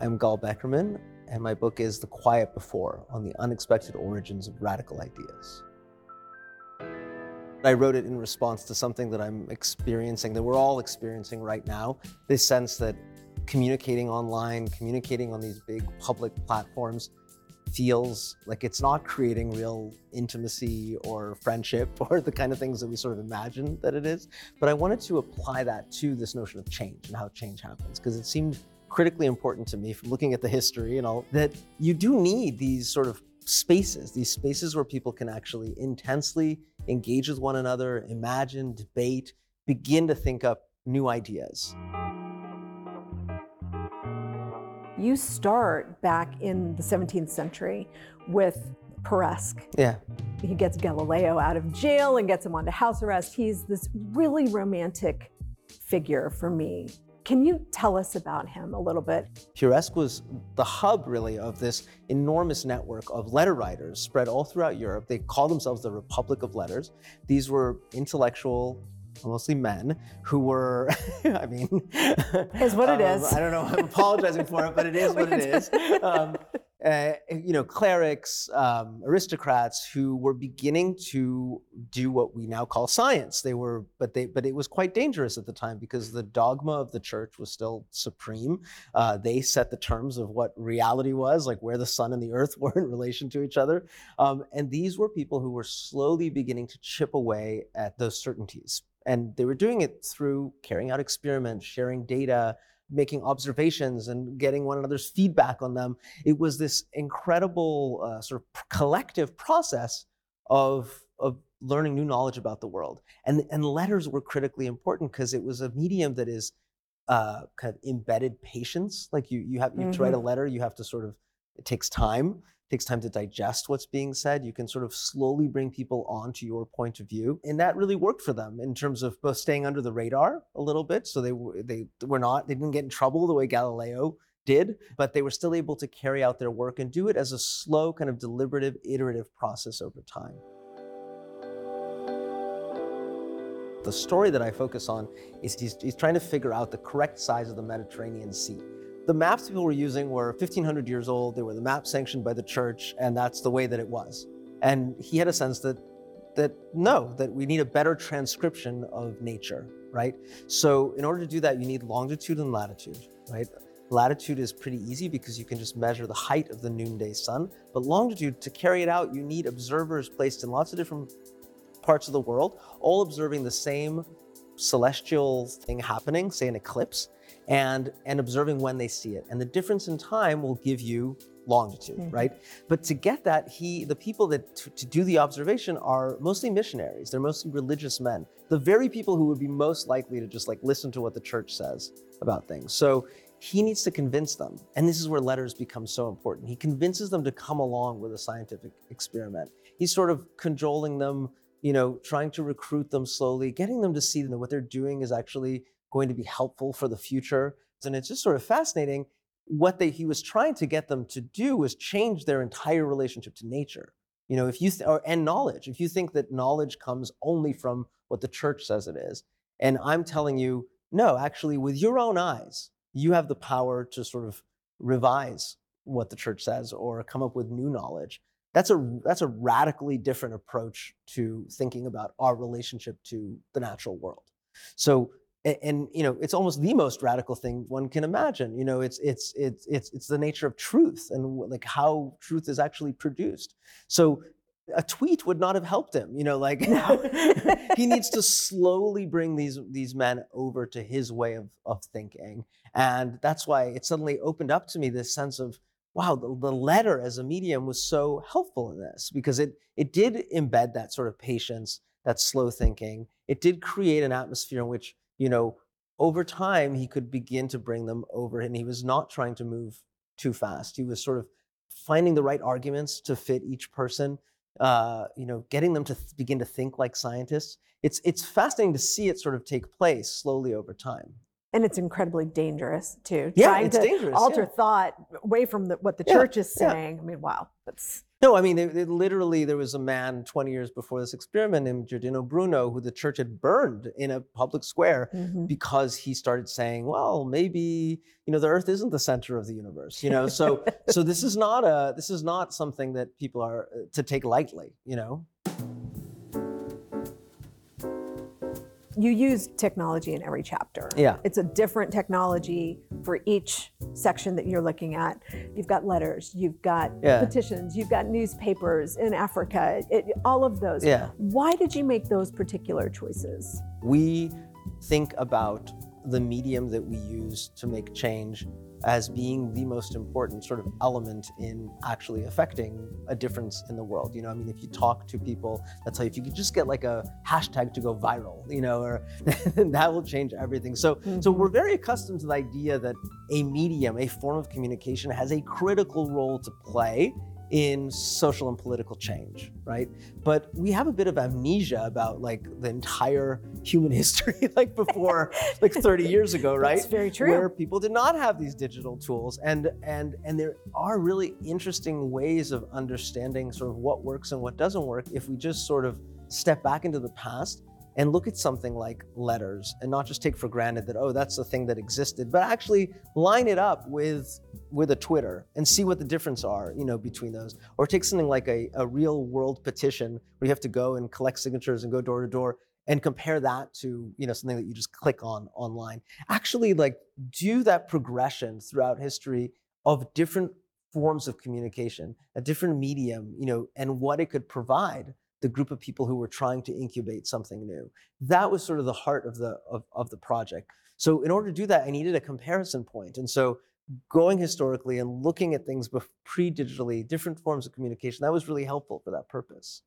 I'm Gal Beckerman, and my book is The Quiet Before on the Unexpected Origins of Radical Ideas. I wrote it in response to something that I'm experiencing, that we're all experiencing right now this sense that communicating online, communicating on these big public platforms feels like it's not creating real intimacy or friendship or the kind of things that we sort of imagine that it is. But I wanted to apply that to this notion of change and how change happens because it seemed critically important to me from looking at the history and all that you do need these sort of spaces, these spaces where people can actually intensely engage with one another, imagine, debate, begin to think up new ideas. You start back in the 17th century with Peiresc. Yeah. He gets Galileo out of jail and gets him onto house arrest. He's this really romantic figure for me. Can you tell us about him a little bit? Peiresc was the hub, really, of this enormous network of letter writers spread all throughout Europe. They called themselves the Republic of Letters. These were intellectual, mostly men, who were, I mean, is what it um, is. I don't know. I'm apologizing for it, but it is what it is. Um, uh, you know, clerics, um, aristocrats who were beginning to do what we now call science. They were, but they, but it was quite dangerous at the time because the dogma of the church was still supreme. Uh, they set the terms of what reality was, like where the sun and the earth were in relation to each other. Um, and these were people who were slowly beginning to chip away at those certainties. And they were doing it through carrying out experiments, sharing data, making observations and getting one another's feedback on them. It was this incredible uh, sort of collective process of, of learning new knowledge about the world. And, and letters were critically important because it was a medium that is uh, kind of embedded patience. Like you, you have you, mm-hmm. to write a letter, you have to sort of, it takes time takes time to digest what's being said. You can sort of slowly bring people onto your point of view, and that really worked for them in terms of both staying under the radar a little bit. So they they were not they didn't get in trouble the way Galileo did, but they were still able to carry out their work and do it as a slow, kind of deliberative, iterative process over time. The story that I focus on is he's, he's trying to figure out the correct size of the Mediterranean Sea. The maps people were using were 1500 years old. They were the maps sanctioned by the church, and that's the way that it was. And he had a sense that that no, that we need a better transcription of nature, right? So in order to do that, you need longitude and latitude, right? Latitude is pretty easy because you can just measure the height of the noonday sun. But longitude, to carry it out, you need observers placed in lots of different parts of the world, all observing the same celestial thing happening, say an eclipse, and, and observing when they see it. And the difference in time will give you longitude, mm-hmm. right? But to get that, he, the people that to, to, do the observation are mostly missionaries. They're mostly religious men. The very people who would be most likely to just like listen to what the church says about things. So he needs to convince them. And this is where letters become so important. He convinces them to come along with a scientific experiment. He's sort of cajoling them, you know, trying to recruit them slowly, getting them to see that what they're doing is actually going to be helpful for the future. And it's just sort of fascinating. What they, he was trying to get them to do was change their entire relationship to nature. You know, if you th- or, and knowledge. If you think that knowledge comes only from what the church says it is, and I'm telling you, no, actually, with your own eyes, you have the power to sort of revise what the church says or come up with new knowledge. That's a that's a radically different approach to thinking about our relationship to the natural world. So and, and, you know it's almost the most radical thing one can imagine you know it's it's it's it's it's the nature of truth and like how truth is actually produced. So a tweet would not have helped him you know like he needs to slowly bring these these men over to his way of of thinking. And that's why it suddenly opened up to me this sense of wow the, the letter as a medium was so helpful in this because it it did embed that sort of patience that slow thinking. It did create an atmosphere in which you know, over time he could begin to bring them over and he was not trying to move too fast. He was sort of finding the right arguments to fit each person, uh, you know, getting them to th- begin to think like scientists. It's, it's fascinating to see it sort of take place slowly over time. And it's incredibly dangerous too. Yeah, trying it's to dangerous. Alter yeah. thought away from the, what the yeah, church is yeah. saying. I mean, wow, that's No, I mean, it, it literally, there was a man 20 years before this experiment named Giordano Bruno, who the church had burned in a public square Mhm. because he started saying, well, maybe, you know, the earth isn't the center of the universe, you know? So, so this is not a, this is not something that people are uh, to take lightly, you know? You use technology in every chapter. Yeah. It's a different technology for each section that you're looking at. You've got letters, you've got Yeah. petitions, you've got newspapers in Africa, it, all of those. Yeah. Why did you make those particular choices? we think about the medium that we use to make change as being the most important sort of element in actually affecting a difference in the world. You know, I mean, if you talk to people, that's how if you could just get like a hashtag to go viral, you know, or that will change everything. So, so mm-hmm. we're very accustomed to the idea that a medium, a form of communication, has a critical role to play in social and political change, right? But we have a bit of amnesia about like the entire human history, like before, like 30 years ago, right? That's very true. Where people did not have these digital tools, and and and there are really interesting ways of understanding sort of what works and what doesn't work if we just sort of step back into the past and look at something like letters and not just take for granted that oh that's the thing that existed but actually line it up with with a twitter and see what the difference are you know between those or take something like a, a real world petition where you have to go and collect signatures and go door to door and compare that to you know something that you just click on online actually like do that progression throughout history of different forms of communication a different medium you know and what it could provide the group of people who were trying to incubate something new. That was sort of the heart of the of, of the project. So in order to do that, I needed a comparison point. And so going historically and looking at things bef- pre-digitally, different forms of communication, that was really helpful for that purpose.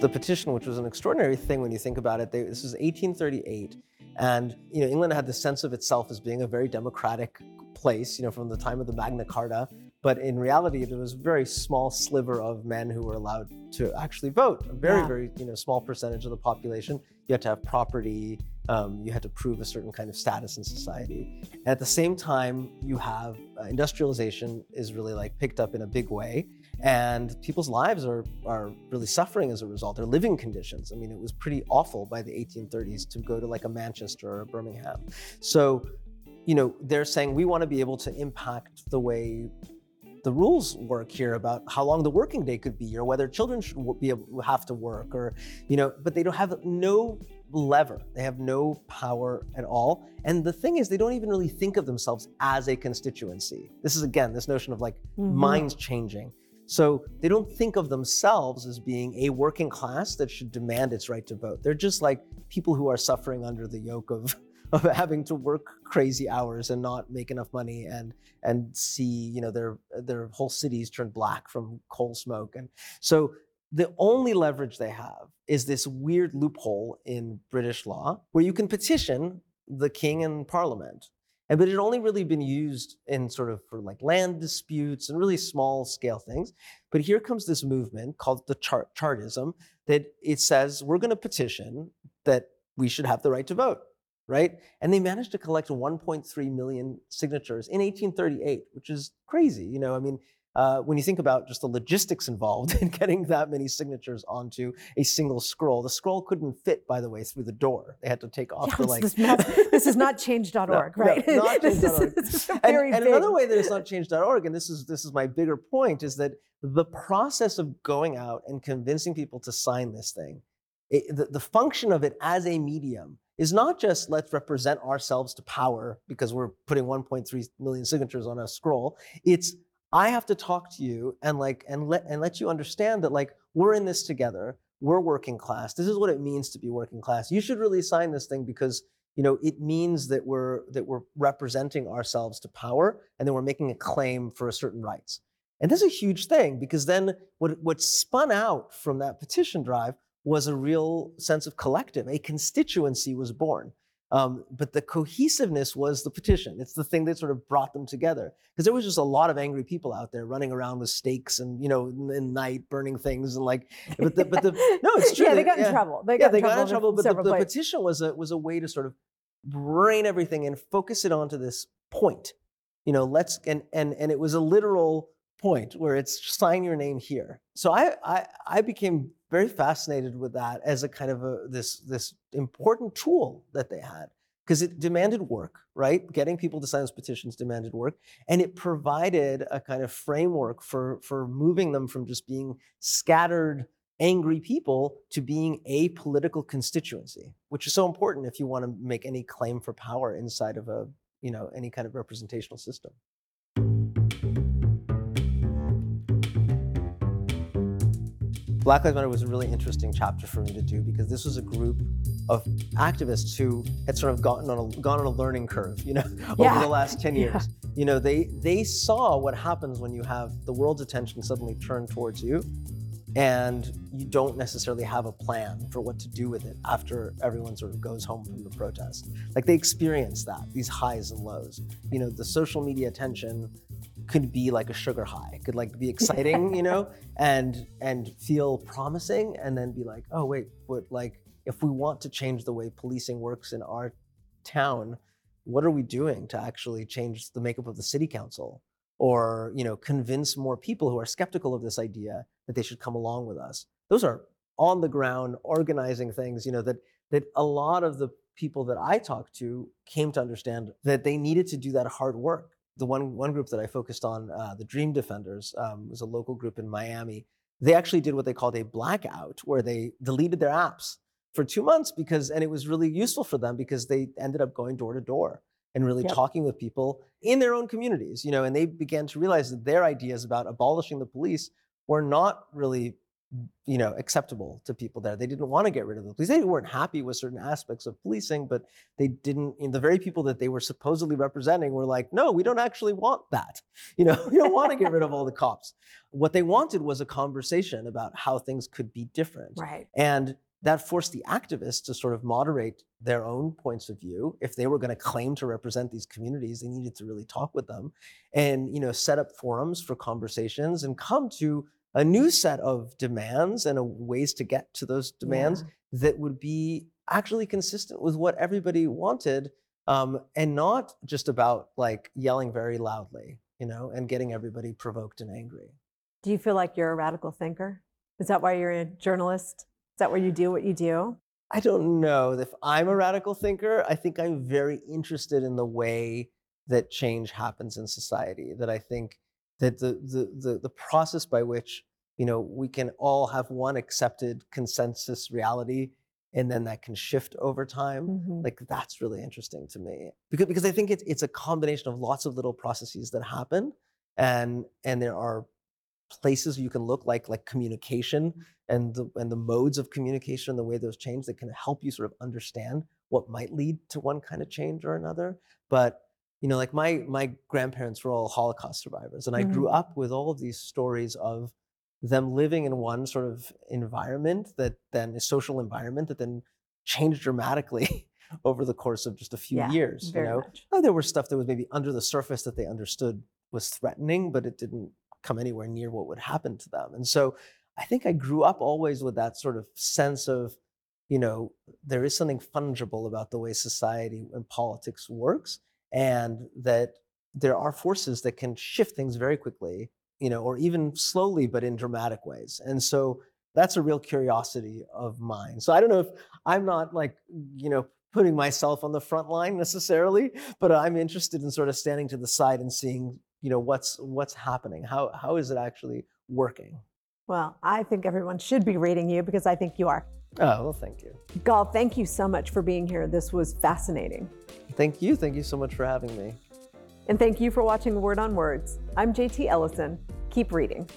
The petition, which was an extraordinary thing when you think about it, they, this is 1838, and you know England had the sense of itself as being a very democratic place, you know, from the time of the Magna Carta. But in reality, there was a very small sliver of men who were allowed to actually vote. A very, Yeah. very, you know, small percentage of the population. You had to have property. Um, you had to prove a certain kind of status in society. And at the same time, you have uh, industrialization is really like picked up in a big way, and people's lives are are really suffering as a result. Their living conditions. I mean, it was pretty awful by the 1830s to go to like a Manchester or a Birmingham. So, you know, they're saying we want to be able to impact the way the rules work here about how long the working day could be or whether children should be able have to work or you know but they don't have no lever. They have no power at all. And the thing is they don't even really think of themselves as a constituency. This is again this notion of like Mhm. minds changing. So they don't think of themselves as being a working class that should demand its right to vote. They're just like people who are suffering under the yoke of of having to work crazy hours and not make enough money and and see you know their their whole cities turn black from coal smoke. And so the only leverage they have is this weird loophole in British law where you can petition the king and parliament and but it had only really been used in sort of for like land disputes and really small scale things but here comes this movement called the chart chartism that it says we're going to petition that we should have the right to vote right? And they managed to collect 1.3 million signatures in 1838, which is crazy. You know, I mean, uh, when you think about just the logistics involved in getting that many signatures onto a single scroll, the scroll couldn't fit, by the way, through the door. They had to take off Yeah, the like. this, this is not change.org, No, right? no, not this, is, change.org. this is and, very and another way that it's not change.org, and this is this is my bigger point, is that the process of going out and convincing people to sign this thing, it, the, the function of it as a medium is not just let's represent ourselves to power because we're putting 1.3 million signatures on a scroll. It's I have to talk to you and like and let and let you understand that like we're in this together. We're working class. This is what it means to be working class. You should really sign this thing because you know it means that we're that we're representing ourselves to power and then we're making a claim for a certain rights. And this is a huge thing because then what what spun out from that petition drive was a real sense of collective. A constituency was born. Um, but the cohesiveness was the petition. It's the thing that sort of brought them together. Because there was just a lot of angry people out there running around with stakes and you know in, night burning things and like. But the, but the no, it's true. Yeah, they got in yeah. trouble. They yeah, got they in got trouble. in trouble. But the, the petition was a was a way to sort of rein everything and focus it onto this point, You know, let's and and and it was a literal point where it's sign your name here. So I I, I became very fascinated with that as a kind of a this this important tool that they had because it demanded work, right? Getting people to sign those petitions demanded work, and it provided a kind of framework for for moving them from just being scattered angry people to being a political constituency, which is so important if you want to make any claim for power inside of a you know any kind of representational system. Black Lives Matter was a really interesting chapter for me to do because this was a group of activists who had sort of gotten on a, gone on a learning curve, you know, Yeah. over the last 10 years. Yeah. You know, they they saw what happens when you have the world's attention suddenly turned towards you and you don't necessarily have a plan for what to do with it after everyone sort of goes home from the protest. Like they experience that, these highs and lows. You know, the social media attention could be like a sugar high, could like be exciting, you know, and and feel promising and then be like, oh wait, but like if we want to change the way policing works in our town, what are we doing to actually change the makeup of the city council? Or, you know, convince more people who are skeptical of this idea that they should come along with us. Those are on the ground organizing things, you know, that that a lot of the people that I talked to came to understand that they needed to do that hard work. The one one group that I focused on, uh, the Dream Defenders, um, was a local group in Miami. They actually did what they called a blackout, where they deleted their apps for two months because, and it was really useful for them because they ended up going door to door and really Yep. talking with people in their own communities, you know, and they began to realize that their ideas about abolishing the police were not really you know acceptable to people there they didn't want to get rid of the police they weren't happy with certain aspects of policing but they didn't you know, the very people that they were supposedly representing were like no we don't actually want that you know we don't want to get rid of all the cops what they wanted was a conversation about how things could be different Right. and that forced the activists to sort of moderate their own points of view. If they were going to claim to represent these communities, they needed to really talk with them and, you know, set up forums for conversations and come to a new set of demands and a ways to get to those demands that would be actually consistent with what everybody wanted um, and not just about like yelling very loudly, you know, and getting everybody provoked and angry. Do you feel like you're a radical thinker? Is that why you're a journalist? Is that why you do what you do? I don't know if I'm a radical thinker. I think I'm very interested in the way that change happens in society. That I think that the the the, the process by which you know we can all have one accepted consensus reality, and then that can shift over time. Mhm. Like that's really interesting to me because because I think it's it's a combination of lots of little processes that happen, and and there are places you can look like like communication and the and the modes of communication, and the way those change that can help you sort of understand what might lead to one kind of change or another. But you know, like my my grandparents were all Holocaust survivors, and I grew mm-hmm. up with all of these stories of them living in one sort of environment that then a social environment that then changed dramatically over the course of just a few Yeah, years. You know. Oh, there were stuff that was maybe under the surface that they understood was threatening, but it didn't come anywhere near what would happen to them. And so I think I grew up always with that sort of sense of, you know, there is something fungible about the way society and politics works, and that there are forces that can shift things very quickly, you know, or even slowly, but in dramatic ways. And so that's a real curiosity of mine. So I don't know if I'm not like, you know, putting myself on the front line necessarily, but I'm interested in sort of standing to the side and seeing, you know, what's what's happening. How how is it actually working? Well, I think everyone should be reading you because I think you are. Oh, well, thank you. Gal, thank you so much for being here. This was fascinating. Thank you. Thank you so much for having me. And thank you for watching Word on Words. I'm JT Ellison. Keep reading.